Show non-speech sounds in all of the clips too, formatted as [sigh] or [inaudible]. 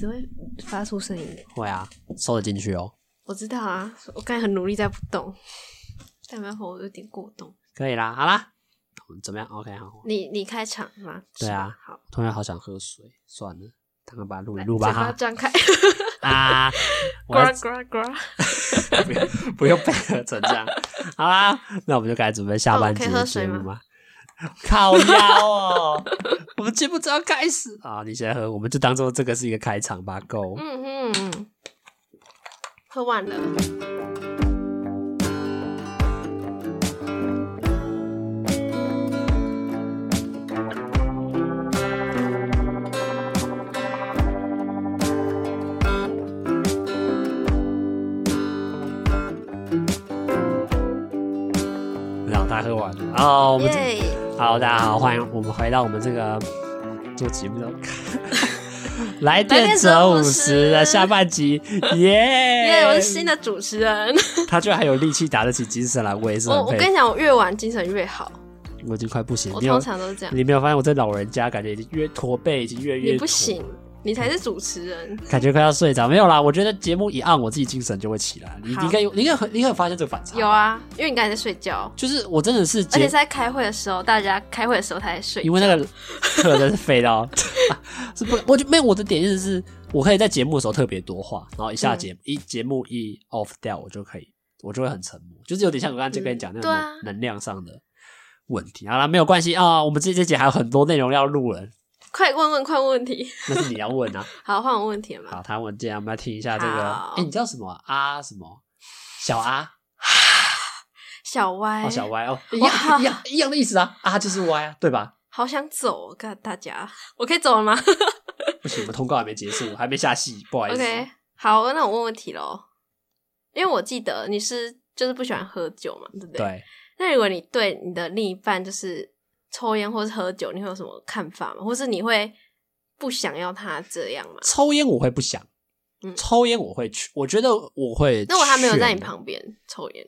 子会发出声音。会啊，收得进去哦。我知道啊，我刚才很努力在不动，但没办法，我有点过动。可以啦，好啦，怎么样？OK，好。你你开场吗？对啊，好。突然好想喝水，算了，刚刚把它录一录吧。哈，张开。[laughs] 啊！[laughs] 呱呱呱！[laughs] 不用不用配合成这样。好啦，那我们就开始准备下半集的节目吗？[laughs] 靠腰哦！[laughs] 我们节目就要开始啊！你先喝，我们就当做这个是一个开场吧。Go。嗯嗯，喝完了。喝完了哦，我们好，大家好，欢迎我们回到我们这个做节目的 [laughs] 来电者五十的下半集，耶耶！我是新的主持人，他居然还有力气打得起精神来，我也是。我我跟你讲，我越晚精神越好，我已经快不行。我通常都是这样，你没有发现我在老人家感觉已经越驼背，已经越越不行。你才是主持人，感觉快要睡着没有啦？我觉得节目一按，我自己精神就会起来。你你可以，你应该很，你可以发现这个反差。有啊，因为你刚才在睡觉。就是我真的是，而且是在开会的时候，大家开会的时候他在睡。因为那个 [laughs] 可能是飞到，[laughs] 是不？我就没有我的点意思是，我可以在节目的时候特别多话，然后一下节一节目一 off 掉，我就可以，我就会很沉默，就是有点像我刚才就跟你讲那种能量上的问题。好了，没有关系啊，我们这这节还有很多内容要录了。快问问，快问问题。那是你要问啊。[laughs] 好，换我问题嘛。好，他问，这样我们来听一下这个。哎、欸，你叫什么啊？啊什么？小啊，[sighs] 小歪。哦，小歪哦，一样一样一样的意思啊。啊就是歪啊，对吧？[laughs] 好想走，看大家，我可以走了吗？[laughs] 不行，我们通告还没结束，还没下戏，不好意思。OK，好，那我问问题喽。因为我记得你是就是不喜欢喝酒嘛，对不对？对。那如果你对你的另一半就是。抽烟或是喝酒，你会有什么看法吗？或是你会不想要他这样吗？抽烟我会不想，嗯，抽烟我会去，我觉得我会。那我还没有在你旁边抽烟，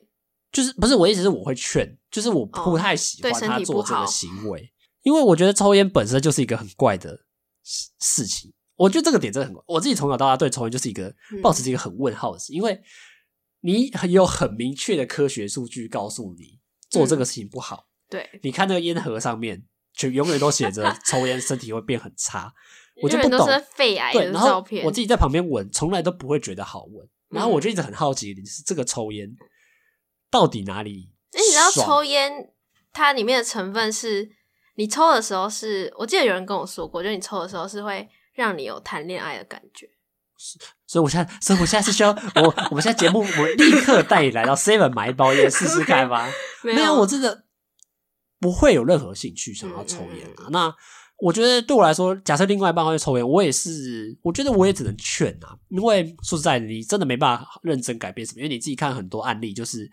就是不是我意思是我会劝，就是我不太喜欢他做这个行为，因为我觉得抽烟本身就是一个很怪的事事情。我觉得这个点真的很怪，我自己从小到大对抽烟就是一个保持一个很问号的事，嗯，因为你有很明确的科学数据告诉你做这个事情不好。嗯对，你看那个烟盒上面，就永远都写着 [laughs] 抽烟身体会变很差，我就不懂。是肺癌的照片。我自己在旁边闻，从来都不会觉得好闻。然后我就一直很好奇，你是这个抽烟到底哪里？哎，你知道抽烟它里面的成分是，你抽的时候是，我记得有人跟我说过，就你抽的时候是会让你有谈恋爱的感觉。所以我现在，所以我现在是需要我，我们现在节目，我立刻带你来到 Seven 买一包烟试试看吧。[laughs] 没有，我真的。不会有任何兴趣想要抽烟啊！那我觉得对我来说，假设另外一半会抽烟，我也是，我觉得我也只能劝啊。因为说实在，你真的没办法认真改变什么。因为你自己看很多案例，就是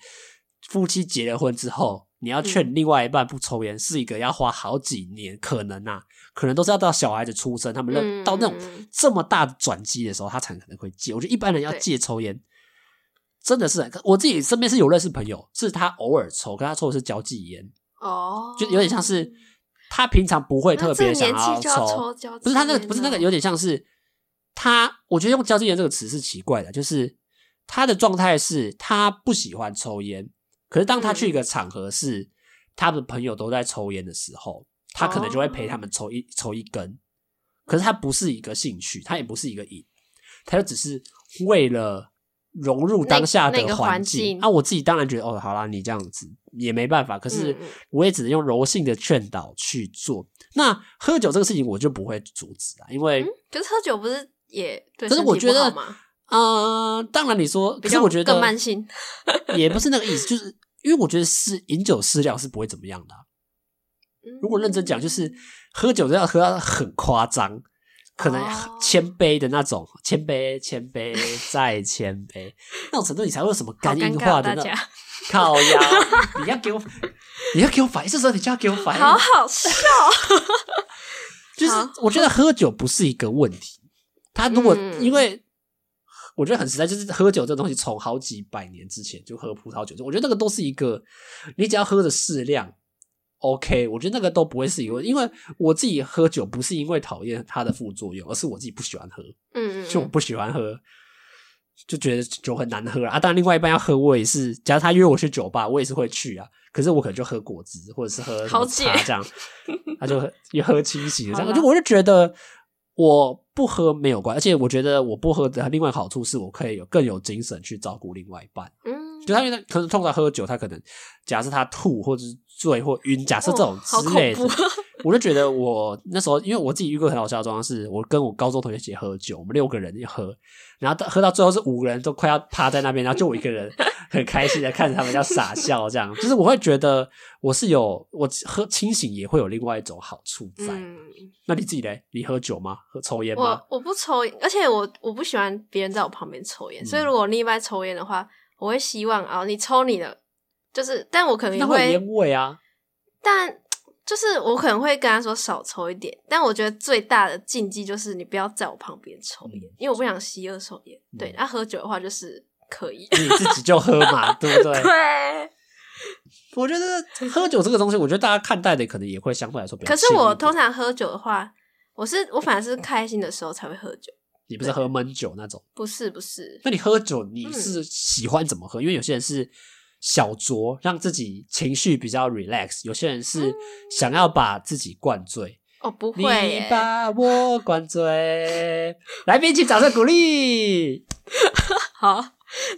夫妻结了婚之后，你要劝另外一半不抽烟，是一个要花好几年，可能啊，可能都是要到小孩子出生，他们认到那种这么大的转机的时候，他才可能会戒。我觉得一般人要戒抽烟，真的是我自己身边是有认识朋友，是他偶尔抽，跟他抽的是交际烟。哦，就有点像是他平常不会特别想要抽，不是他那个，不是那个，有点像是他。我觉得用交际烟这个词是奇怪的，就是他的状态是他不喜欢抽烟，可是当他去一个场合是他的朋友都在抽烟的时候，他可能就会陪他们抽一抽一根。可是他不是一个兴趣，他也不是一个瘾，他就只是为了融入当下的环境。啊，我自己当然觉得哦，好啦，你这样子。也没办法，可是我也只能用柔性的劝导去做。嗯、那喝酒这个事情，我就不会阻止啊，因为、嗯、可是喝酒不是也？可是我觉得，嗯、呃，当然你说，可是我觉得更慢性，也不是那个意思，就是因为我觉得是饮酒适量是不会怎么样的、啊。如果认真讲，就是喝酒都要喝到很夸张，可能谦卑的那种，千杯、千杯再谦卑 [laughs] 那种程度，你才会有什么肝硬化的那种。[laughs] 靠腰，你要给我，你要给我反应，这时候你就要给我反应。好好笑，[laughs] 就是我觉得喝酒不是一个问题。他如果、嗯、因为我觉得很实在，就是喝酒这东西从好几百年之前就喝葡萄酒，我觉得那个都是一个，你只要喝的适量 OK，我觉得那个都不会是一个，因为我自己喝酒不是因为讨厌它的副作用，而是我自己不喜欢喝。嗯嗯，就我不喜欢喝，就觉得酒很难喝啊。当然，另外一半要喝，我也是。假如他约我去酒吧，我也是会去啊。可是我可能就喝果汁，或者是喝茶这样，[laughs] 他就也喝清醒的这样。就我就觉得我不喝没有关系，而且我觉得我不喝的另外好处是我可以有更有精神去照顾另外一半。嗯。就他因为可能通常喝酒，他可能假设他吐或者是醉或晕，假设这种之类的，哦、我就觉得我那时候，因为我自己遇过很好笑的状况，是我跟我高中同学一起喝酒，我们六个人一喝，然后到喝到最后是五个人都快要趴在那边，然后就我一个人 [laughs] 很开心的看着他们要傻笑，这样就是我会觉得我是有我喝清醒也会有另外一种好处在。嗯、那你自己嘞？你喝酒吗？喝抽烟吗？我我不抽烟，而且我我不喜欢别人在我旁边抽烟，嗯、所以如果另一半抽烟的话。我会希望啊，你抽你的，就是，但我可能也会，会烟味啊。但就是我可能会跟他说少抽一点，但我觉得最大的禁忌就是你不要在我旁边抽烟，嗯、因为我不想吸二手烟。嗯、对，那、啊、喝酒的话就是可以，你自己就喝嘛，[laughs] 对不对？对。我觉得喝酒这个东西，我觉得大家看待的可能也会相对来说比较。可是我通常喝酒的话，我是我反而是开心的时候才会喝酒。你不是喝闷酒那种？不是不是。那你喝酒你是喜欢怎么喝？嗯、因为有些人是小酌，让自己情绪比较 relax；有些人是想要把自己灌醉。哦，不会，你把我灌醉。[laughs] 来宾请掌声鼓励。[laughs] 好，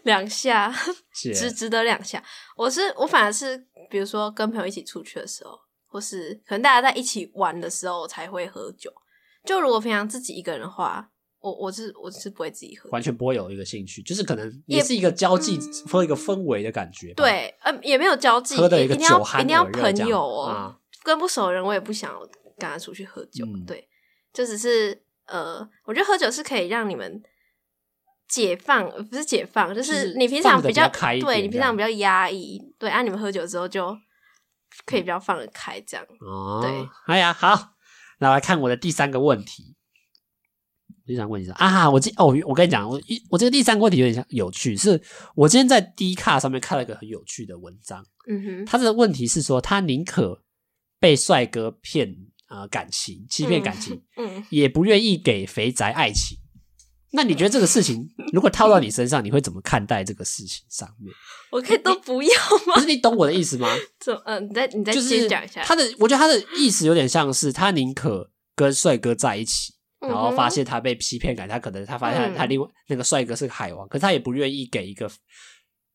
两下，是值值得两下。我是我反而是，比如说跟朋友一起出去的时候，或是可能大家在一起玩的时候，我才会喝酒。就如果平常自己一个人的话。我我是我是不会自己喝，完全不会有一个兴趣，就是可能也是一个交际或一个氛围的感觉。对，呃，也没有交际，喝的一个酒一定要朋友哦，跟不熟的人我也不想跟他出去喝酒。对，就只是呃，我觉得喝酒是可以让你们解放，不是解放，就是你平常比较开，对你平常比较压抑，对，啊，你们喝酒之后就可以比较放得开，这样。哦，对，哎呀，好，那来看我的第三个问题。第三个问题是啊，我今哦，我跟你讲，我一我这个第三个问题有点像有趣，是我今天在 D 卡上面看了一个很有趣的文章。嗯哼，他的问题是说，他宁可被帅哥骗呃感情，欺骗感情，嗯，嗯也不愿意给肥宅爱情。那你觉得这个事情如果套到你身上，你会怎么看待这个事情上面？[laughs] 我可以都不要吗？不是你懂我的意思吗？[laughs] 就嗯，你再你再继续讲一下。他的，我觉得他的意思有点像是他宁可跟帅哥在一起。然后发现他被欺骗感，他可能他发现他另外那个帅哥是个海王，可是他也不愿意给一个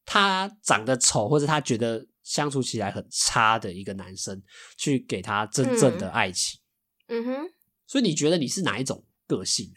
他长得丑或者他觉得相处起来很差的一个男生去给他真正的爱情。嗯哼，所以你觉得你是哪一种个性？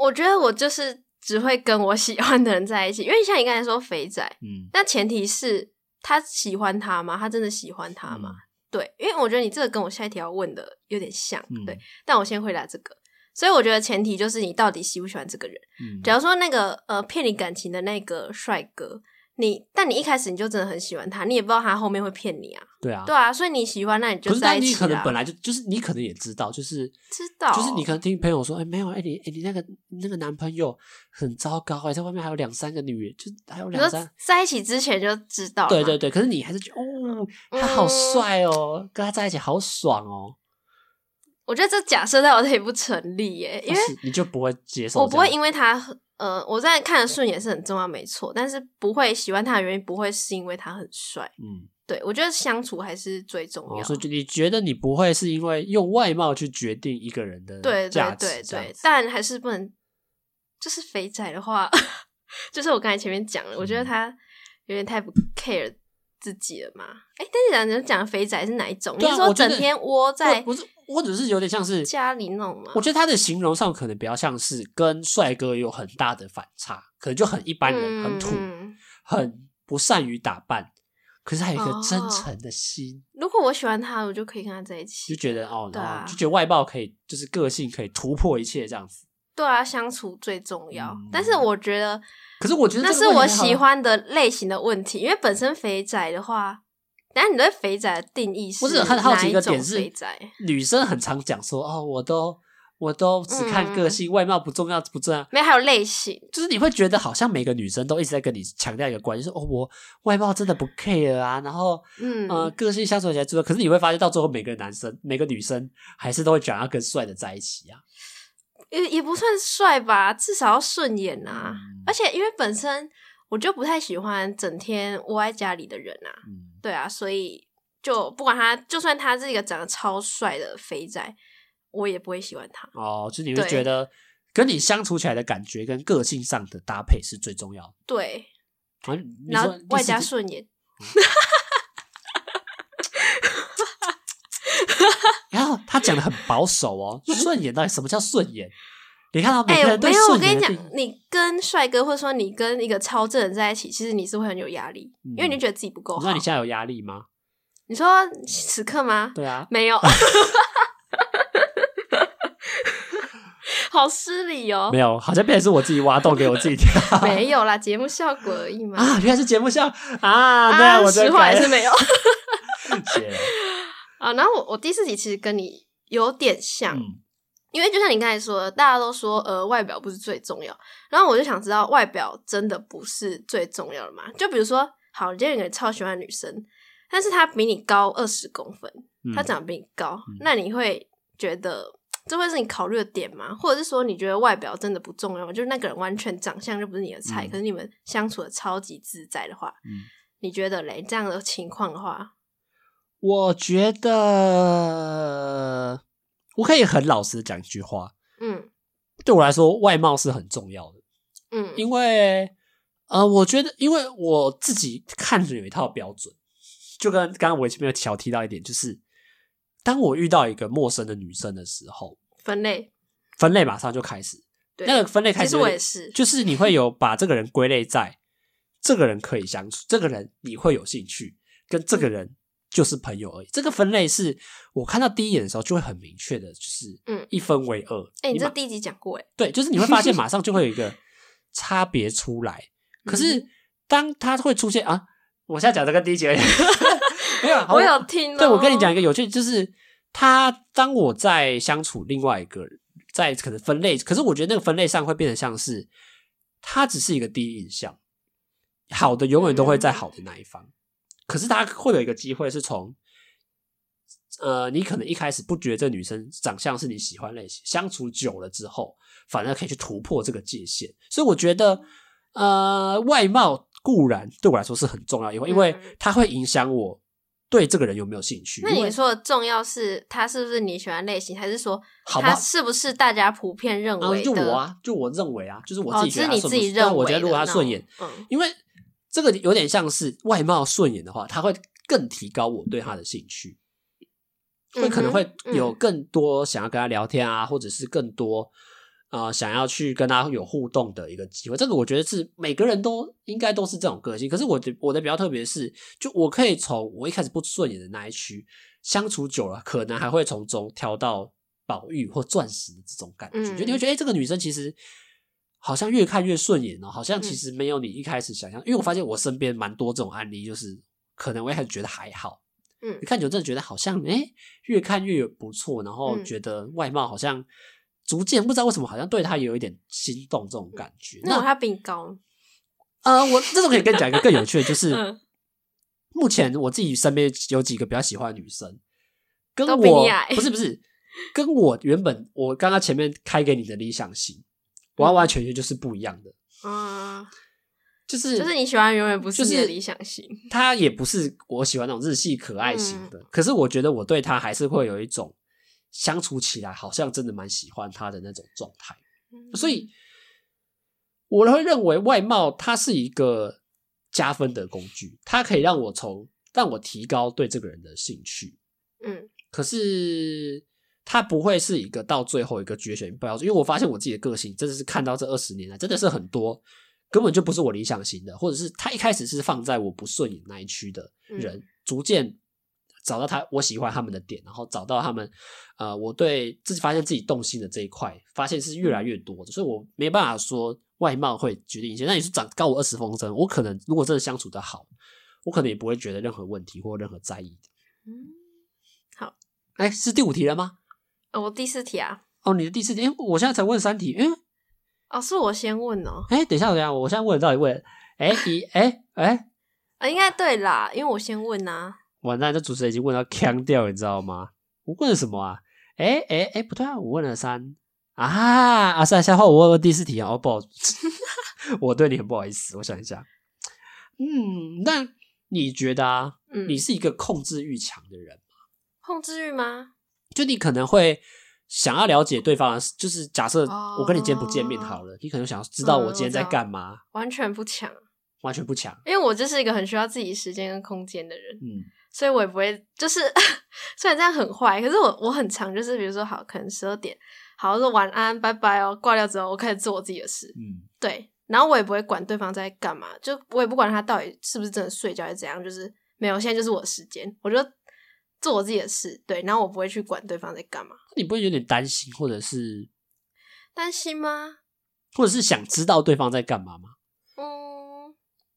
我觉得我就是只会跟我喜欢的人在一起，因为像你刚才说肥仔，嗯，那前提是他喜欢他吗？他真的喜欢他吗？对，因为我觉得你这个跟我下一条要问的有点像，嗯、对。但我先回答这个，所以我觉得前提就是你到底喜不喜欢这个人。嗯，假如说那个呃骗你感情的那个帅哥。你，但你一开始你就真的很喜欢他，你也不知道他后面会骗你啊。对啊，对啊，所以你喜欢，那你就在一起。可是，但你可能本来就就是你可能也知道，就是知道，就是你可能听朋友说，哎、欸，没有，哎、欸，你，哎、欸，你那个那个男朋友很糟糕，哎，在外面还有两三个女人，就还有两三，在一起之前就知道。对对对，可是你还是觉得，哦，他好帅哦，嗯、跟他在一起好爽哦。我觉得这假设在我这里不成立耶，因为你就不会接受，我不会因为他。呃，我在看的顺眼是很重要，没错，但是不会喜欢他的原因不会是因为他很帅，嗯，对，我觉得相处还是最重要所以你觉得你不会是因为用外貌去决定一个人的，对对对对，但还是不能，就是肥仔的话，[laughs] 就是我刚才前面讲了，我觉得他有点太不 care。自己了嘛？哎、欸，但是讲讲肥仔是哪一种？你是说整天窝在？不是，或者是有点像是家里那种吗？我觉得他的形容上可能比较像是跟帅哥有很大的反差，可能就很一般人，很土，嗯、很不善于打扮，可是他有一个真诚的心、哦。如果我喜欢他，我就可以跟他在一起，就觉得哦，对啊，就觉得外貌可以，就是个性可以突破一切这样子。对啊，相处最重要。嗯、但是我觉得，可是我觉得那是我喜欢的类型的问题，因为本身肥仔的话，等下你对肥仔的定义是？不是很好奇一个点是，女生很常讲说哦，我都我都只看个性，嗯、外貌不重要，不重要。没有，还有类型，就是你会觉得好像每个女生都一直在跟你强调一个关系，说哦，我外貌真的不 care 啊，然后嗯呃，个性相处起来之后。可是你会发现到最后，每个男生、每个女生还是都会想要跟帅的在一起啊。也也不算帅吧，至少要顺眼啊。嗯、而且因为本身我就不太喜欢整天窝在家里的人啊。嗯、对啊，所以就不管他，就算他是一个长得超帅的肥仔。我也不会喜欢他哦，就你会觉得跟你相处起来的感觉跟个性上的搭配是最重要的。对，啊、然后外加顺眼。[laughs] 然后他讲的很保守哦，[laughs] 顺眼到底什么叫顺眼？你看到哎，没有，我跟你讲，你跟帅哥或者说你跟一个超正人在一起，其实你是会很有压力，嗯、因为你觉得自己不够好。那你现在有压力吗？你说此刻吗？对啊，没有。[laughs] 好失礼哦！没有，好像变成是我自己挖洞给我自己跳。[laughs] [laughs] 没有啦，节目效果而已嘛。啊，原来是节目效啊！对啊，我实话还是没有。啊，然后我我第四集其实跟你有点像，嗯、因为就像你刚才说的，大家都说呃外表不是最重要，然后我就想知道外表真的不是最重要的吗？就比如说，好，今天有个人超喜欢的女生，但是她比你高二十公分，她长得比你高，嗯、那你会觉得？这会是你考虑的点吗？或者是说你觉得外表真的不重要吗？就是那个人完全长相就不是你的菜，嗯、可是你们相处的超级自在的话，嗯、你觉得嘞？这样的情况的话，我觉得我可以很老实的讲一句话，嗯，对我来说外貌是很重要的，嗯，因为呃，我觉得因为我自己看着有一套标准，就跟刚刚我前面有小提到一点，就是。当我遇到一个陌生的女生的时候，分类，分类马上就开始。对那个分类开始，其实我也是，就是你会有把这个人归类在这个人可以相处，这个人你会有兴趣，跟这个人就是朋友而已。这个分类是我看到第一眼的时候就会很明确的，就是嗯，一分为二。哎、欸，你这第一集讲过哎，对，就是你会发现 [laughs] 马上就会有一个差别出来。可是当他会出现啊，我现在讲这个第一集而已。[laughs] 没有，我有听、哦。对，我跟你讲一个有趣，就是他当我在相处另外一个人，在可能分类，可是我觉得那个分类上会变得像是他只是一个第一印象，好的永远都会在好的那一方，嗯、可是他会有一个机会是从，呃，你可能一开始不觉得这女生长相是你喜欢类型，相处久了之后，反而可以去突破这个界限，所以我觉得，呃，外貌固然对我来说是很重要，因为因为它会影响我。对这个人有没有兴趣？那你说的重要是他是不是你喜欢类型，还是说他是不是大家普遍认为的？就我啊，就我认为啊，就是我自己觉得是你自己认为。我觉得如果他顺眼，嗯，因为这个有点像是外貌顺眼的话，他会更提高我对他的兴趣，会可能会有更多想要跟他聊天啊，或者是更多。啊、呃，想要去跟他有互动的一个机会，这个我觉得是每个人都应该都是这种个性。可是我的我的比较特别是，就我可以从我一开始不顺眼的那一区相处久了，可能还会从中挑到宝玉或钻石的这种感觉。嗯、就你会觉得，哎、欸，这个女生其实好像越看越顺眼哦，好像其实没有你一开始想象。嗯、因为我发现我身边蛮多这种案例，就是可能我一开始觉得还好，嗯，你看久真的觉得好像哎、欸，越看越不错，然后觉得外貌好像。逐渐不知道为什么，好像对他有一点心动这种感觉。那他比你高？呃，我这种可以跟你讲一个更有趣的，就 [laughs] 是、嗯、目前我自己身边有几个比较喜欢的女生，跟我不是不是，跟我原本我刚刚前面开给你的理想型完完全全就是不一样的。嗯，就是就是你喜欢永远不是你的理想型，[laughs] 他也不是我喜欢那种日系可爱型的。嗯、可是我觉得我对他还是会有一种。相处起来好像真的蛮喜欢他的那种状态，所以我会认为外貌它是一个加分的工具，它可以让我从让我提高对这个人的兴趣，嗯，可是它不会是一个到最后一个决选标准，因为我发现我自己的个性真的是看到这二十年来真的是很多根本就不是我理想型的，或者是他一开始是放在我不顺眼那一区的人，逐渐。找到他，我喜欢他们的点，然后找到他们，呃，我对自己发现自己动心的这一块，发现是越来越多的，所以我没办法说外貌会决定一切。那你是长高我二十公分，我可能如果真的相处的好，我可能也不会觉得任何问题或任何在意的。嗯，好，哎，是第五题了吗？哦，我第四题啊。哦，你的第四题，哎，我现在才问三题，嗯，哦，是我先问哦，哎，等一下，等一下，我现在问到底问，哎，一，哎，哎，啊，应该对啦，因为我先问呐。完蛋，这主持人已经问到腔调，你知道吗？我问了什么啊？哎哎哎，不对啊，我问了三啊啊！三下后我问了第四题啊，哦不好，[laughs] 我对你很不好意思，我想一下，嗯，那你觉得啊，嗯、你是一个控制欲强的人吗？控制欲吗？就你可能会想要了解对方，就是假设我跟你今天不见面好了，哦、你可能想要知道我今天在干嘛？嗯、完全不抢，完全不抢，因为我就是一个很需要自己时间跟空间的人，嗯。所以我也不会，就是 [laughs] 虽然这样很坏，可是我我很常，就是比如说好，可能十二点，好说晚安，拜拜哦，挂掉之后，我开始做我自己的事，嗯，对，然后我也不会管对方在干嘛，就我也不管他到底是不是真的睡觉还是怎样，就是没有，现在就是我的时间，我就做我自己的事，对，然后我不会去管对方在干嘛。你不会有点担心，或者是担心吗？或者是想知道对方在干嘛吗？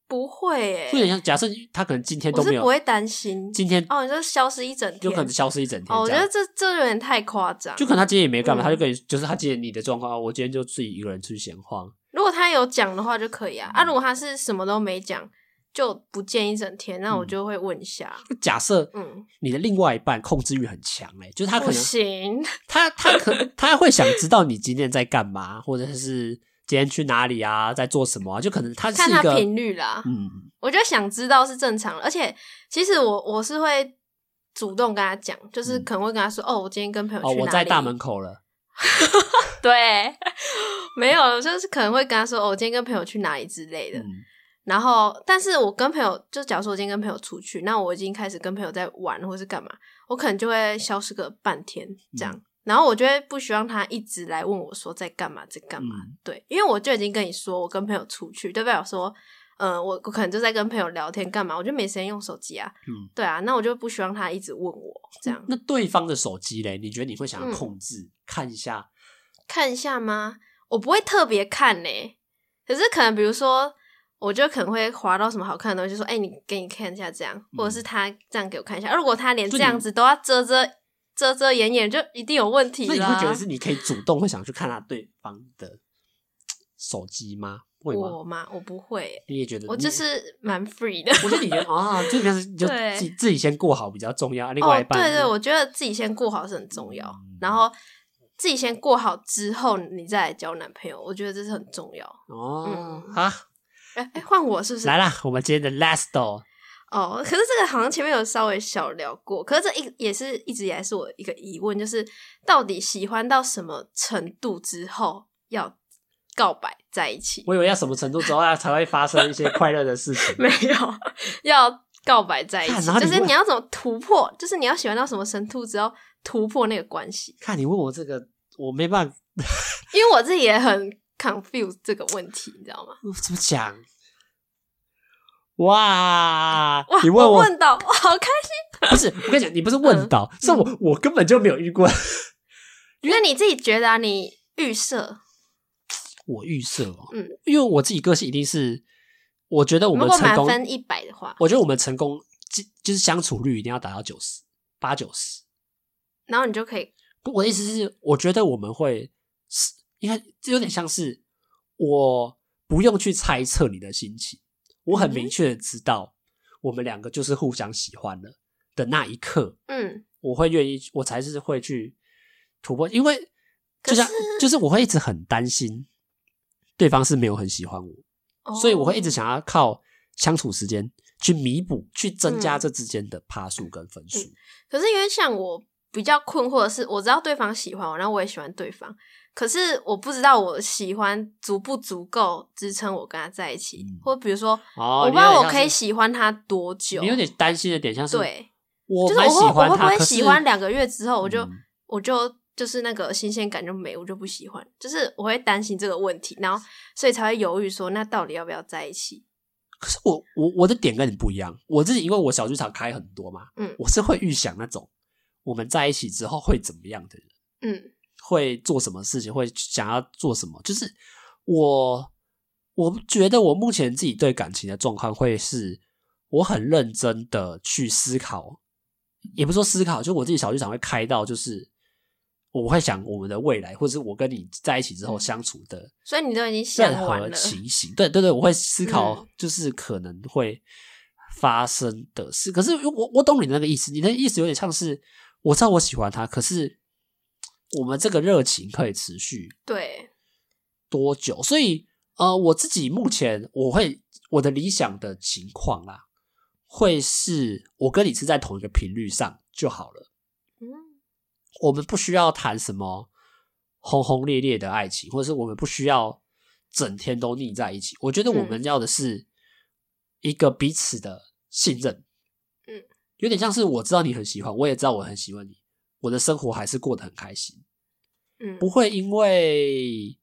不会诶，有点像假设他可能今天都没有，我是不会担心。今天哦，你就消失一整天，有可能消失一整天。哦，我觉得这这有点太夸张。就可能他今天也没干嘛，他就跟你就是他今天你的状况，我今天就自己一个人出去闲晃。如果他有讲的话就可以啊，啊，如果他是什么都没讲就不见一整天，那我就会问一下。假设嗯，你的另外一半控制欲很强哎，就是他可能行，[laughs] 他他可他会想知道你今天在干嘛，或者是。今天去哪里啊？在做什么啊？就可能他是看他频率啦。嗯，我觉得想知道是正常的，而且其实我我是会主动跟他讲，就是可能会跟他说：“嗯、哦，我今天跟朋友去哪里？”哦，我在大门口了。[laughs] 对，没有，就是可能会跟他说：“哦，我今天跟朋友去哪里之类的。嗯”然后，但是我跟朋友，就假如说我今天跟朋友出去，那我已经开始跟朋友在玩或是干嘛，我可能就会消失个半天这样。嗯然后我就会不希望他一直来问我说在干嘛，在干嘛。嗯、对，因为我就已经跟你说，我跟朋友出去，对不对？说，嗯、呃，我我可能就在跟朋友聊天干嘛，我就没时间用手机啊。嗯，对啊，那我就不希望他一直问我这样。那对方的手机嘞？你觉得你会想要控制、嗯、看一下？看一下吗？我不会特别看呢。可是可能比如说，我就可能会滑到什么好看的东西，就说，哎，你给你看一下这样，嗯、或者是他这样给我看一下。如果他连这样子都要遮遮。遮遮掩掩就一定有问题。那你会觉得是你可以主动会想去看他对方的手机吗？会吗？我吗？我不会。你也觉得？我就是蛮 free 的。我觉得你啊，[laughs] 就平时就自己自己先过好比较重要。另外一半，对对，我觉得自己先过好是很重要。然后自己先过好之后，你再来交男朋友，我觉得这是很重要。哦，好。哎哎，换我是不是？来啦，我们今天的 last door。哦，可是这个好像前面有稍微小聊过，可是这一也是一直以来是我一个疑问，就是到底喜欢到什么程度之后要告白在一起？我以为要什么程度之后要才会发生一些快乐的事情，[laughs] 没有要告白在一起，就是你要怎么突破？就是你要喜欢到什么程度之后突破那个关系？看你问我这个，我没办法，因为我自己也很 confuse 这个问题，你知道吗？怎么讲？哇！哇你问我，我问到，我好开心。不是，我跟你讲，你不是问到，嗯、是我，我根本就没有遇过。因为你自己觉得啊，你预设，我预设哦，嗯，因为我自己个性一定是，我觉得我们成功，满分一百的话，我觉得我们成功就就是相处率一定要达到九十八九十，然后你就可以。不，我的意思是，我觉得我们会是，因为这有点像是我不用去猜测你的心情。我很明确的知道，我们两个就是互相喜欢了的那一刻，嗯，我会愿意，我才是会去突破，因为就像就是我会一直很担心对方是没有很喜欢我，所以我会一直想要靠相处时间去弥补、去增加这之间的趴数跟分数。可是因为像我比较困惑的是，我知道对方喜欢我，然后我也喜欢对方。可是我不知道我喜欢足不足够支撑我跟他在一起，嗯、或比如说，哦、我不知道我可以喜欢他多久。你有点担心的点像是，对，我就是我会我会不会喜欢两个月之后我就、嗯、我就就是那个新鲜感就没，我就不喜欢，就是我会担心这个问题，然后所以才会犹豫说，那到底要不要在一起？可是我我我的点跟你不一样，我自己因为我小剧场开很多嘛，嗯，我是会预想那种我们在一起之后会怎么样的人，嗯。会做什么事情？会想要做什么？就是我，我觉得我目前自己对感情的状况，会是我很认真的去思考，也不说思考，就我自己小剧场会开到，就是我会想我们的未来，或者是我跟你在一起之后相处的，所以你都已经想完了任何情形。对对对，我会思考，就是可能会发生的事。嗯、可是我我懂你的那个意思，你的意思有点像是我知道我喜欢他，可是我们这个热情可以持续对多久？所以呃，我自己目前我会我的理想的情况啦。会是我跟你是在同一个频率上就好了。嗯，我们不需要谈什么轰轰烈烈的爱情，或者是我们不需要整天都腻在一起。我觉得我们要的是一个彼此的信任。嗯，有点像是我知道你很喜欢，我也知道我很喜欢你，我的生活还是过得很开心。嗯，不会因为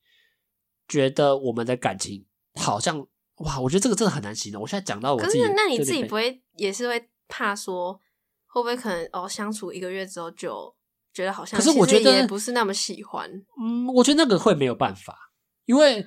觉得我们的感情好像。哇，我觉得这个真的很难形容。我现在讲到我自己，可是那你自己不会也是会怕说，会不会可能哦相处一个月之后就觉得好像，可是我觉得也不是那么喜欢。嗯，我觉得那个会没有办法，因为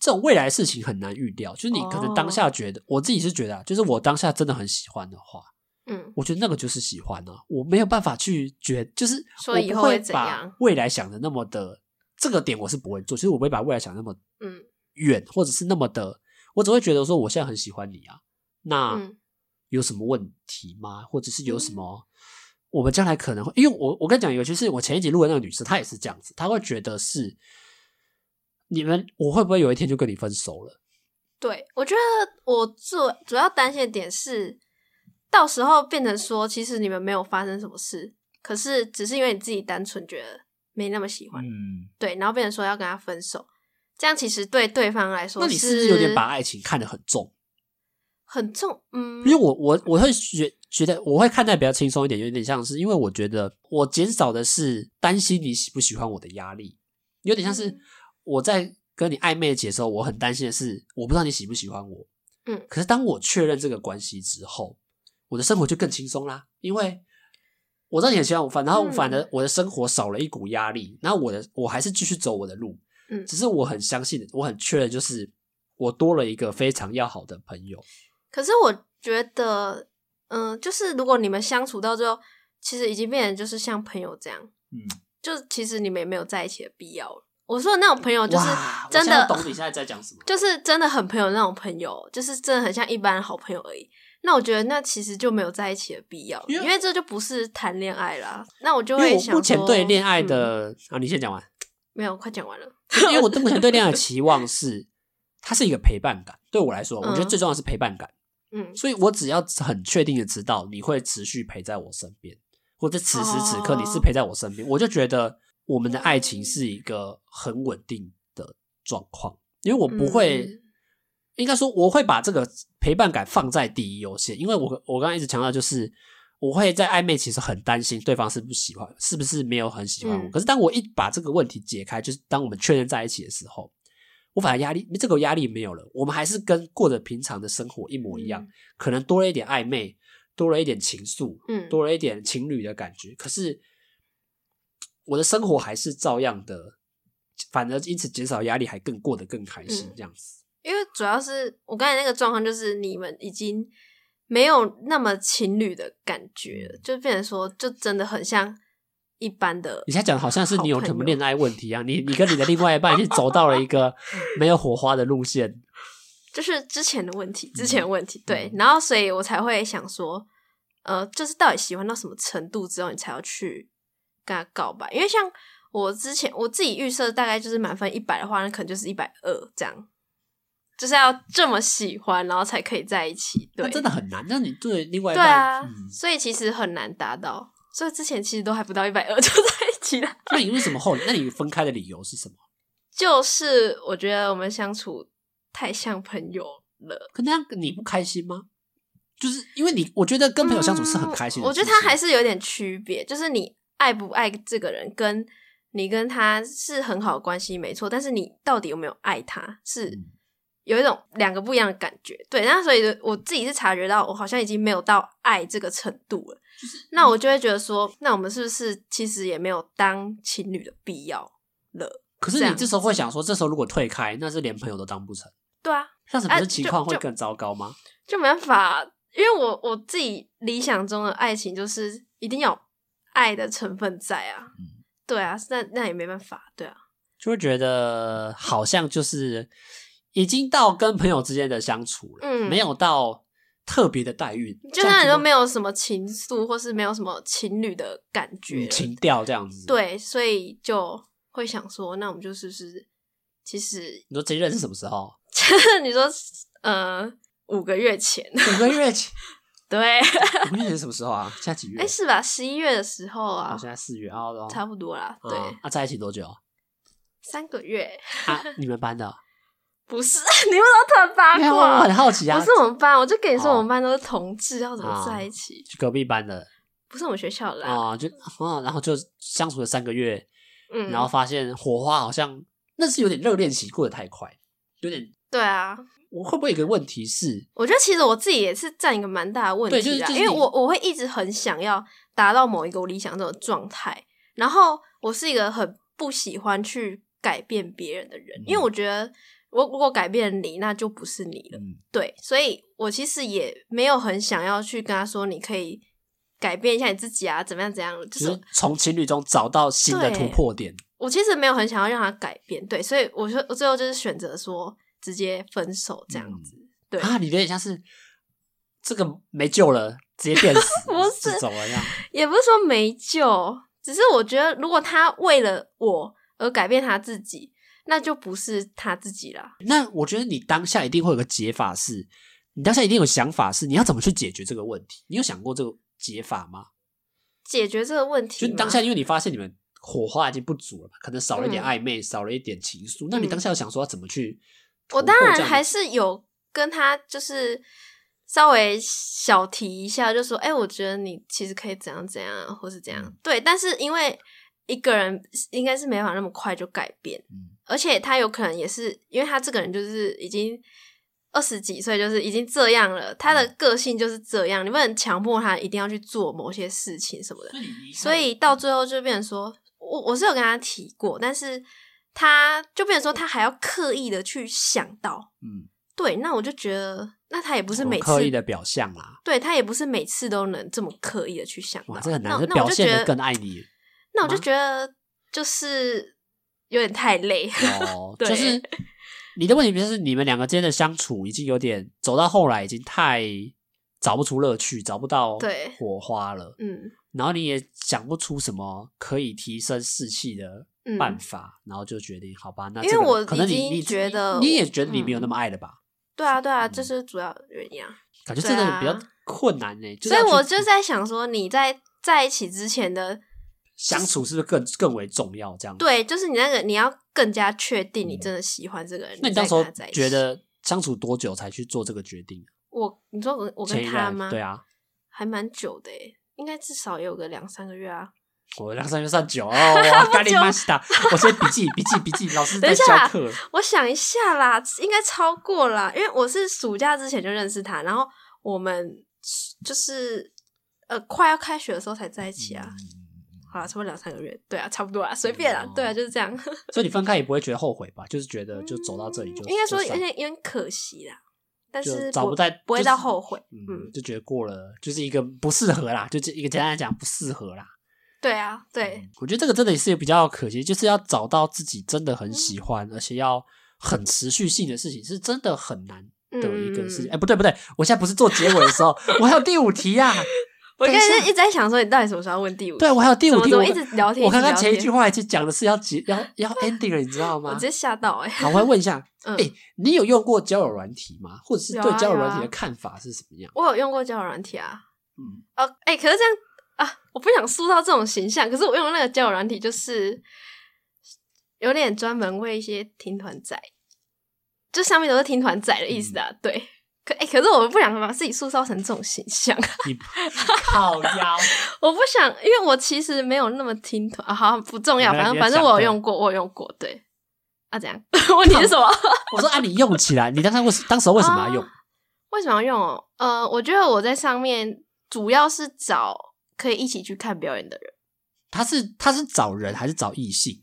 这种未来事情很难预料。就是你可能当下觉得，哦、我自己是觉得啊，就是我当下真的很喜欢的话，嗯，我觉得那个就是喜欢呢、啊。我没有办法去觉，就是我不会把未来想的那么的这个点，我是不会做。其实我不会把未来想那么嗯。远或者是那么的，我只会觉得说我现在很喜欢你啊，那有什么问题吗？或者是有什么我们将来可能会，因为我我跟你讲尤其，是我前一集录的那个女生，她也是这样子，她会觉得是你们我会不会有一天就跟你分手了？对，我觉得我最主要担心的点是，到时候变成说其实你们没有发生什么事，可是只是因为你自己单纯觉得没那么喜欢，嗯，对，然后变成说要跟他分手。这样其实对对方来说，那你是不是有点把爱情看得很重？很重，嗯。因为我我我会觉觉得我会看待比较轻松一点，有点像是因为我觉得我减少的是担心你喜不喜欢我的压力，有点像是我在跟你暧昧的时候，我很担心的是我不知道你喜不喜欢我，嗯。可是当我确认这个关系之后，我的生活就更轻松啦，因为我知道你很喜欢我，反然后反而我的生活少了一股压力，然后我的我还是继续走我的路。嗯，只是我很相信，我很确认，就是我多了一个非常要好的朋友。可是我觉得，嗯、呃，就是如果你们相处到最后，其实已经变成就是像朋友这样，嗯，就其实你们也没有在一起的必要了。我说的那种朋友，就是真的懂你现在在讲什么，就是真的很朋友那种朋友，就是真的很像一般好朋友而已。那我觉得，那其实就没有在一起的必要，因为这就不是谈恋爱啦。那我就会想，目前对恋爱的、嗯、啊，你先讲完。[laughs] 没有，快讲完了。[laughs] 因为我目前对恋爱的 [laughs] 期望是，它是一个陪伴感。对我来说，我觉得最重要的是陪伴感。嗯，所以我只要很确定的知道你会持续陪在我身边，或者此时此刻你是陪在我身边，我就觉得我们的爱情是一个很稳定的状况。因为我不会，应该说我会把这个陪伴感放在第一优先。因为我我刚刚一直强调就是。我会在暧昧，其实很担心对方是不喜欢，是不是没有很喜欢我。嗯、可是当我一把这个问题解开，就是当我们确认在一起的时候，我反而压力，这个压力没有了。我们还是跟过着平常的生活一模一样，嗯、可能多了一点暧昧，多了一点情愫，嗯，多了一点情侣的感觉。可是我的生活还是照样的，反而因此减少压力，还更过得更开心这样子。主要是我刚才那个状况，就是你们已经。没有那么情侣的感觉，就变成说，就真的很像一般的。你现在讲好像是你有什么恋爱问题一样，你你跟你的另外一半已经走到了一个 [laughs] 没有火花的路线，就是之前的问题，之前的问题，对，然后所以我才会想说，呃，就是到底喜欢到什么程度之后，你才要去跟他告白？因为像我之前我自己预设大概就是满分一百的话，那可能就是一百二这样。就是要这么喜欢，然后才可以在一起。对，真的很难。那你对另外一半，对啊，嗯、所以其实很难达到。所以之前其实都还不到一百二就在一起了。那你为什么后来？那你分开的理由是什么？[laughs] 就是我觉得我们相处太像朋友了。可那样你不开心吗？就是因为你，我觉得跟朋友相处是很开心的、嗯。我觉得他还是有点区别，就是你爱不爱这个人，跟你跟他是很好的关系没错，但是你到底有没有爱他是。嗯有一种两个不一样的感觉，对，那所以我自己是察觉到，我好像已经没有到爱这个程度了。那我就会觉得说，那我们是不是其实也没有当情侣的必要了？可是你这时候会想说，这时候如果退开，那是连朋友都当不成。对啊，那什么情况会更糟糕吗？啊、就，就，就没办法，因为我我自己理想中的爱情就是一定要爱的成分在啊。嗯对啊，那那也没办法，对啊，就会觉得好像就是已经到跟朋友之间的相处了，嗯，没有到特别的待遇，就像你都没有什么情愫，或是没有什么情侣的感觉，嗯、情调这样子，对，所以就会想说，那我们就是不是，其实你说这一任是什么时候？[laughs] 你说呃，五个月前，五个月前。对，五月前 [laughs] 什么时候啊？现在几月？哎、欸，是吧？十一月的时候啊。现在四月啊，差不多啦。对，那、啊、在一起多久？三个月。啊，你们班的？不是，[laughs] 你为什么突然八卦？我很好奇啊。不是我们班，我就跟你说，我们班都是同志，要怎么在一起？就隔壁班的。不是我们学校的啊，就啊，然后就相处了三个月，嗯，然后发现火花好像那是有点热恋期过得太快，有点。对啊。我会不会有一个问题是？我觉得其实我自己也是占一个蛮大的问题的，就是就是、因为我我会一直很想要达到某一个我理想中的状态，然后我是一个很不喜欢去改变别人的人，嗯、因为我觉得我如果改变你，那就不是你了。嗯、对，所以我其实也没有很想要去跟他说，你可以改变一下你自己啊，怎么样怎样，就是从情侣中找到新的突破点。我其实没有很想要让他改变，对，所以我说我最后就是选择说。直接分手这样子，嗯、对啊，你有点像是这个没救了，直接变死，[laughs] 不是走了这样，也不是说没救，只是我觉得如果他为了我而改变他自己，那就不是他自己啦。那我觉得你当下一定会有个解法是，是你当下一定有想法，是你要怎么去解决这个问题？你有想过这个解法吗？解决这个问题，就当下因为你发现你们火花已经不足了嘛，可能少了一点暧昧，嗯、少了一点情愫，那你当下有想说要怎么去？我当然还是有跟他，就是稍微小提一下，就说：“哎、欸，我觉得你其实可以怎样怎样，或是怎样。嗯”对，但是因为一个人应该是没法那么快就改变，嗯、而且他有可能也是因为他这个人就是已经二十几岁，就是已经这样了，他的个性就是这样，你不能强迫他一定要去做某些事情什么的，所以到最后就变成说，我我是有跟他提过，但是。他就变成说，他还要刻意的去想到，嗯，对，那我就觉得，那他也不是每次刻意的表象啦，对，他也不是每次都能这么刻意的去想到，哇，这很难，那表现得更爱你，那我就觉得就是有点太累。哦，对 [laughs] 就是你的问题，就是你们两个之间的相处已经有点走到后来，已经太找不出乐趣，找不到火花了，嗯，然后你也想不出什么可以提升士气的。办法，然后就决定好吧，那因为我可能你你觉得你也觉得你没有那么爱了吧？对啊，对啊，这是主要原因啊。感觉真的比较困难呢，所以我就在想说，你在在一起之前的相处是不是更更为重要？这样对，就是你那个你要更加确定你真的喜欢这个人。那你到时候觉得相处多久才去做这个决定？我你说我我跟他吗？对啊，还蛮久的诶，应该至少也有个两三个月啊。我两三月算久哦，干你妈西达！我先笔记笔记笔记，老师在教课。我想一下啦，应该超过啦，因为我是暑假之前就认识他，然后我们就是呃快要开学的时候才在一起啊。好了，差不多两三个月，对啊，差不多啊，随便啊，对啊，就是这样。[laughs] 所以你分开也不会觉得后悔吧？就是觉得就走到这里就应该说有点有点可惜啦，但是找不到不会到后悔，嗯，就觉得过了就是一个不适合啦，就这一个简单来讲不适合啦。对啊，对，我觉得这个真的也是比较可惜，就是要找到自己真的很喜欢，嗯、而且要很持续性的事情，是真的很难的一个事情。哎、嗯，不对不对，我现在不是做结尾的时候，我还有第五题呀、啊。我刚才一直在想说，你到底什么时候要问第五题？对，我还有第五题，我一直聊天。我刚刚前一句话已经讲的是要结 [laughs] 要要 ending 了，你知道吗？我直接吓到哎、欸！好，我来问一下，[laughs] 哎、嗯欸，你有用过交友软体吗？或者是对交友软体的看法是什么样？我有用过交友软体啊。嗯，哦，哎，可是这样。啊！我不想塑造这种形象，可是我用的那个交友软体就是有点专门为一些听团仔，就上面都是听团仔的意思啊。嗯、对，可哎、欸，可是我不想把自己塑造成这种形象。[laughs] 你靠腰，[laughs] 我不想，因为我其实没有那么听团啊。好，不重要，反正反正我有用过，我有用过。对啊，怎样 [laughs] 问题是什么？我说啊，你用起来，你当时为当时为什么要用？啊、为什么要用？哦，呃，我觉得我在上面主要是找。可以一起去看表演的人，他是他是找人还是找异性？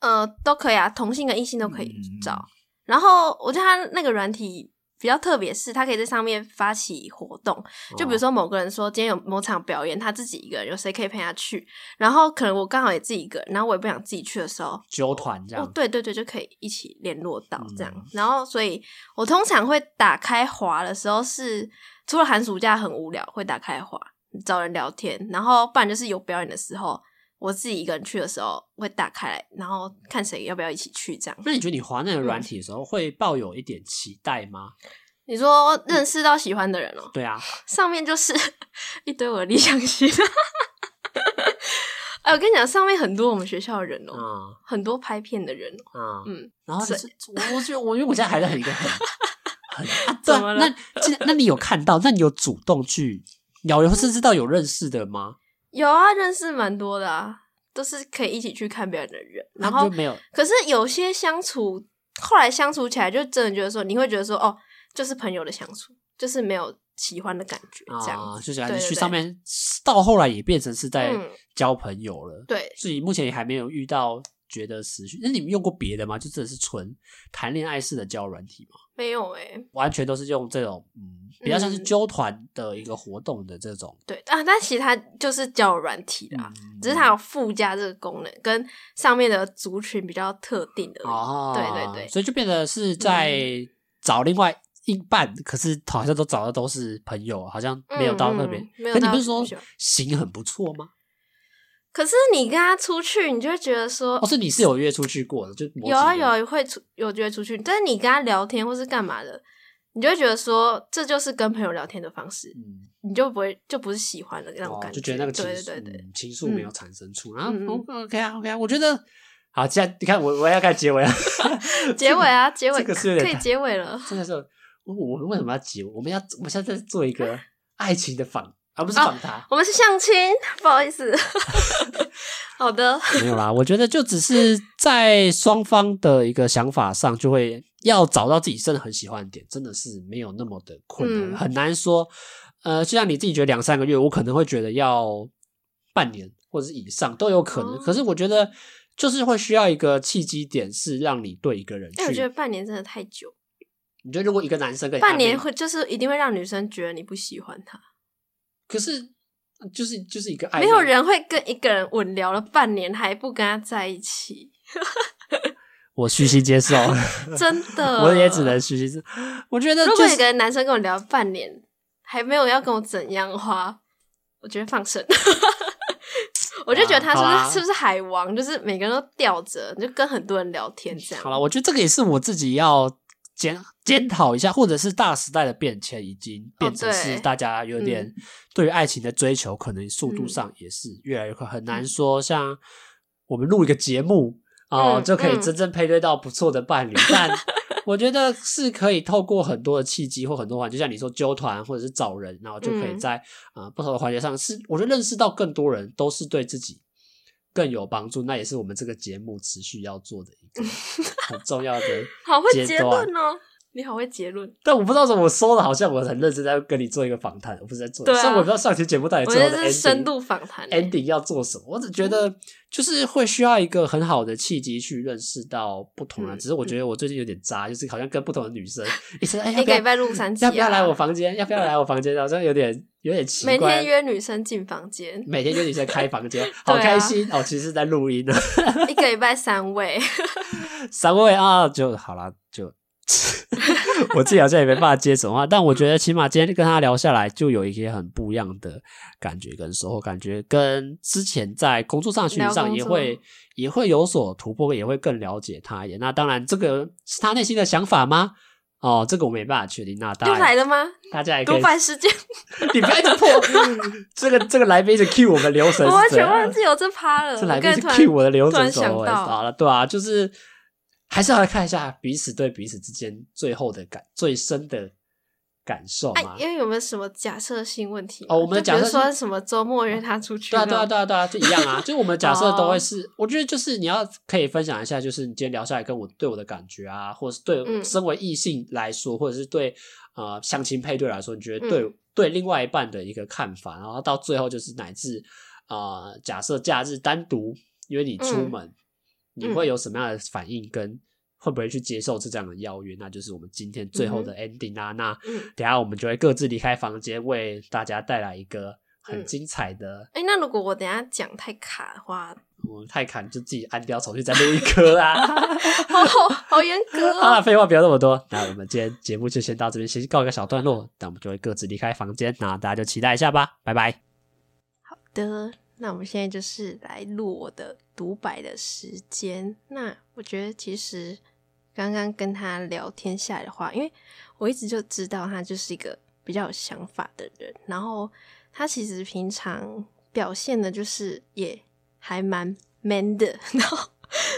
呃，都可以啊，同性跟异性都可以找。嗯、然后我觉得他那个软体比较特别，是他可以在上面发起活动，就比如说某个人说今天有某场表演，他自己一个人，有谁可以陪他去？然后可能我刚好也自己一个人，然后我也不想自己去的时候，揪团这样。哦，对对对，就可以一起联络到这样。嗯、然后，所以我通常会打开滑的时候是，除了寒暑假很无聊会打开滑找人聊天，然后不然就是有表演的时候。我自己一个人去的时候，会打开来，然后看谁要不要一起去这样。那你觉得你滑那个软体的时候，会抱有一点期待吗？你说认识到喜欢的人哦、喔？对啊，[laughs] 上面就是 [laughs] 一堆我的理想型。[laughs] 哎，我跟你讲，上面很多我们学校的人哦、很多拍片的人哦、喔，嗯，嗯然后就是我，我觉得我因为我现在还在很一个很很、啊、怎么了？那那你有看到？那你有主动去聊，或是知道有认识的吗？有啊，认识蛮多的啊，都是可以一起去看表演的人。然后没有，可是有些相处，后来相处起来，就真的觉得说，你会觉得说，哦，就是朋友的相处，就是没有喜欢的感觉，这样。啊，就是你去上面，到后来也变成是在交朋友了。嗯、对，自己目前也还没有遇到觉得持续。那你们用过别的吗？就真的是纯谈恋爱式的交友软体吗？没有诶、欸，完全都是用这种嗯。比较像是纠团的一个活动的这种，嗯、对啊，但其实它就是交友软体啦，嗯、只是它有附加这个功能，跟上面的族群比较特定的哦，对对对，所以就变得是在找另外一半，嗯、可是好像都找的都是朋友，好像没有到那边。嗯嗯、可你不是说行很不错吗？可是你跟他出去，你就会觉得说，哦，是你是有约出去过的，就有啊有啊会出有约出去，但是你跟他聊天或是干嘛的。你就会觉得说，这就是跟朋友聊天的方式，嗯，你就不会就不是喜欢的那种感觉，就觉得那个情对对对，情愫没有产生出，然后 OK 啊 OK 啊，我觉得好，现在你看我我要开始 [laughs] 结尾啊，结尾啊结尾，这个是可以结尾了，真的是我我们为什么要结尾？我们要我们现在在做一个 [laughs] 爱情的访，而不是访谈，我们是相亲，不好意思，[laughs] 好的，没有啦，我觉得就只是在双方的一个想法上就会。要找到自己真的很喜欢的点，真的是没有那么的困难，嗯、很难说。呃，就像你自己觉得两三个月，我可能会觉得要半年或者是以上都有可能。哦、可是我觉得就是会需要一个契机点，是让你对一个人去。哎，我觉得半年真的太久。你觉得如果一个男生跟半年会就是一定会让女生觉得你不喜欢他？可是就是就是一个爱，没有人会跟一个人稳聊了半年还不跟他在一起。[laughs] 我虚心接受，[laughs] 真的，[laughs] 我也只能虚心。我觉得、就是，如果一个男生跟我聊半年还没有要跟我怎样的话，我觉得放生。我就觉得他是不是、啊、是不是海王，就是每个人都吊着，就跟很多人聊天这样。好了，我觉得这个也是我自己要检检讨一下，或者是大时代的变迁已经变成是大家有点对于爱情的追求，可能速度上也是越来越快，很难说。像我们录一个节目。哦，嗯、就可以真正配对到不错的伴侣，[laughs] 嗯、但我觉得是可以透过很多的契机或很多环，就像你说揪团或者是找人，然后就可以在啊、嗯呃、不同的环节上是，我觉得认识到更多人都是对自己更有帮助，那也是我们这个节目持续要做的一个很重要的。好会结论哦。你好会结论，但我不知道怎么说的，好像我很认真在跟你做一个访谈，我不是在做，所以、啊、我不知道上期节目到底最后的 ending 深度访谈 ending 要做什么。我只觉得就是会需要一个很好的契机去认识到不同人。嗯、只是我觉得我最近有点渣，就是好像跟不同的女生 [laughs] 一直哎，一个礼拜录三集，要不要来我房间？要不要来我房间？好像有点有点奇怪。每天约女生进房间，每天约女生开房间，[laughs] 好开心、啊、哦！其实是在录音呢。[laughs] 一个礼拜三位，[laughs] 三位啊，就好了，就。我自己好像也没办法接什么话，但我觉得起码今天跟他聊下来，就有一些很不一样的感觉跟收获，感觉跟之前在工作上、学习上也会也会有所突破，也会更了解他一点。那当然，这个是他内心的想法吗？哦，这个我没办法确定。那大家来了吗？大家也可以。独白时间，[laughs] 你不要一直破 [laughs] 这个这个来宾一直 cue 我们流程，我完全忘记有这趴了。这来宾是 cue 我的流程，好了，对啊，就是。还是要来看一下彼此对彼此之间最后的感最深的感受嘛？因为有没有什么假设性问题？哦，我们的假设说什么周末约他出去？对啊，对啊，对啊，对啊，就一样啊。[laughs] 就我们的假设都会是，我觉得就是你要可以分享一下，就是你今天聊下来跟我对我的感觉啊，或者是对身为异性来说，或者是对呃相亲配对来说，你觉得对对另外一半的一个看法，然后到最后就是乃至啊，假设假日单独约你出门。你会有什么样的反应跟会不会去接受这样的邀约？那就是我们今天最后的 ending 啊。嗯、那等下我们就会各自离开房间，为大家带来一个很精彩的。哎、嗯欸，那如果我等下讲太卡的话，我太卡你就自己按掉重新再录一颗啦！[laughs] 好好严格啊！[laughs] 啊，废话不要那么多。那我们今天节目就先到这边，先告一个小段落。那我们就会各自离开房间。那大家就期待一下吧，拜拜。好的。那我们现在就是来录我的独白的时间。那我觉得其实刚刚跟他聊天下来的话，因为我一直就知道他就是一个比较有想法的人，然后他其实平常表现的就是也还蛮 man 的，[laughs] 然后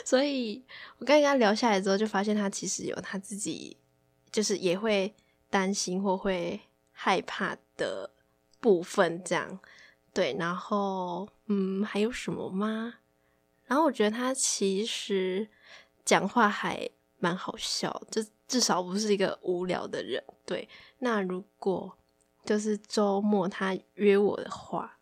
所以我刚跟他聊下来之后，就发现他其实有他自己就是也会担心或会害怕的部分，这样。对，然后嗯，还有什么吗？然后我觉得他其实讲话还蛮好笑，就至少不是一个无聊的人。对，那如果就是周末他约我的话，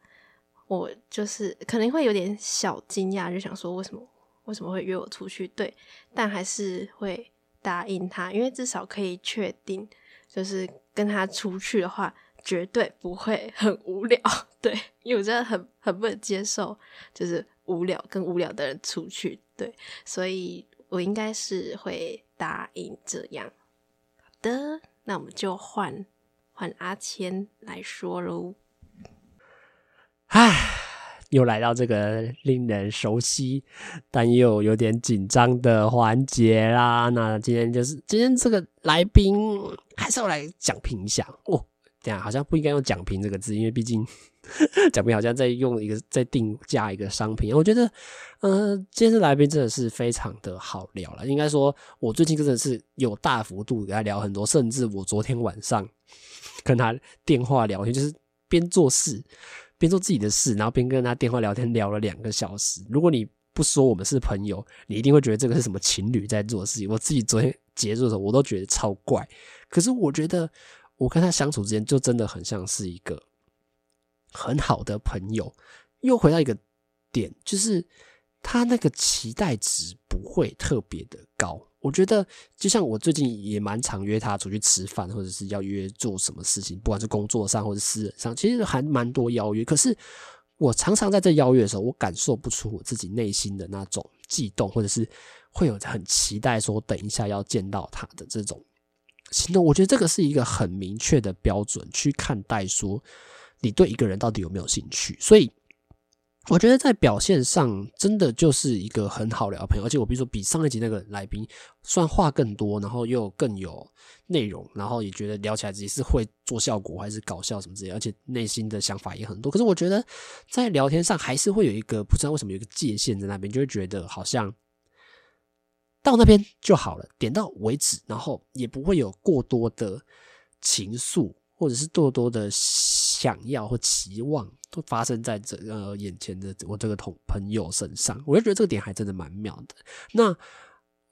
我就是可能会有点小惊讶，就想说为什么为什么会约我出去？对，但还是会答应他，因为至少可以确定，就是跟他出去的话。绝对不会很无聊，[laughs] 对，因为我真的很很不能接受，就是无聊跟无聊的人出去，对，所以我应该是会答应这样。好的，那我们就换换阿谦来说喽。唉，又来到这个令人熟悉但又有点紧张的环节啦。那今天就是今天这个来宾还是要来讲评一下哦。这样好像不应该用“讲评”这个字，因为毕竟“讲评”好像在用一个在定价一个商品。我觉得，呃，今天的来宾真的是非常的好聊了。应该说，我最近真的是有大幅度跟他聊很多，甚至我昨天晚上 [laughs] 跟他电话聊天，就是边做事边做自己的事，然后边跟他电话聊天聊了两个小时。如果你不说我们是朋友，你一定会觉得这个是什么情侣在做事情。我自己昨天结束的时候，我都觉得超怪。可是我觉得。我跟他相处之间，就真的很像是一个很好的朋友。又回到一个点，就是他那个期待值不会特别的高。我觉得，就像我最近也蛮常约他出去吃饭，或者是要约做什么事情，不管是工作上或者私人上，其实还蛮多邀约。可是我常常在这邀约的时候，我感受不出我自己内心的那种悸动，或者是会有很期待说等一下要见到他的这种。行动，我觉得这个是一个很明确的标准去看待说你对一个人到底有没有兴趣。所以我觉得在表现上真的就是一个很好聊的朋友。而且我比如说比上一集那个来宾算话更多，然后又更有内容，然后也觉得聊起来自己是会做效果还是搞笑什么之类，而且内心的想法也很多。可是我觉得在聊天上还是会有一个不知道为什么有一个界限在那边，就会觉得好像。到那边就好了，点到为止，然后也不会有过多的情愫，或者是过多的想要或期望都发生在这个眼前的我这个同朋友身上，我就觉得这个点还真的蛮妙的。那。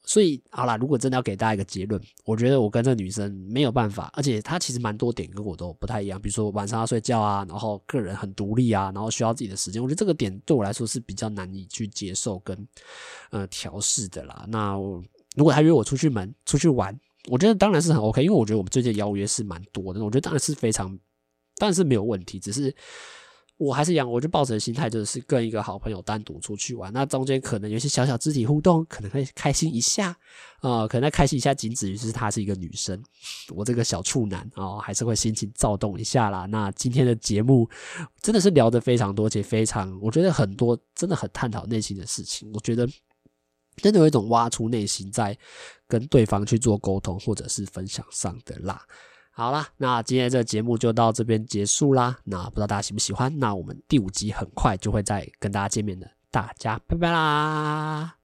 所以好啦，如果真的要给大家一个结论，我觉得我跟这个女生没有办法，而且她其实蛮多点跟我都不太一样，比如说晚上要睡觉啊，然后个人很独立啊，然后需要自己的时间，我觉得这个点对我来说是比较难以去接受跟呃调试的啦。那如果她约我出去门出去玩，我觉得当然是很 OK，因为我觉得我们最近邀约是蛮多的，我觉得当然是非常，当然是没有问题，只是。我还是一样，我就抱着心态，就是跟一个好朋友单独出去玩，那中间可能有些小小肢体互动，可能会开心一下，啊、可能开心一下，仅止于是她是一个女生，我这个小处男啊、还是会心情躁动一下啦。那今天的节目真的是聊得非常多，且非常，我觉得很多真的很探讨内心的事情，我觉得真的有一种挖出内心，在跟对方去做沟通或者是分享上的啦。好啦，那今天这节目就到这边结束啦。那不知道大家喜不喜欢？那我们第五集很快就会再跟大家见面的，大家拜拜啦！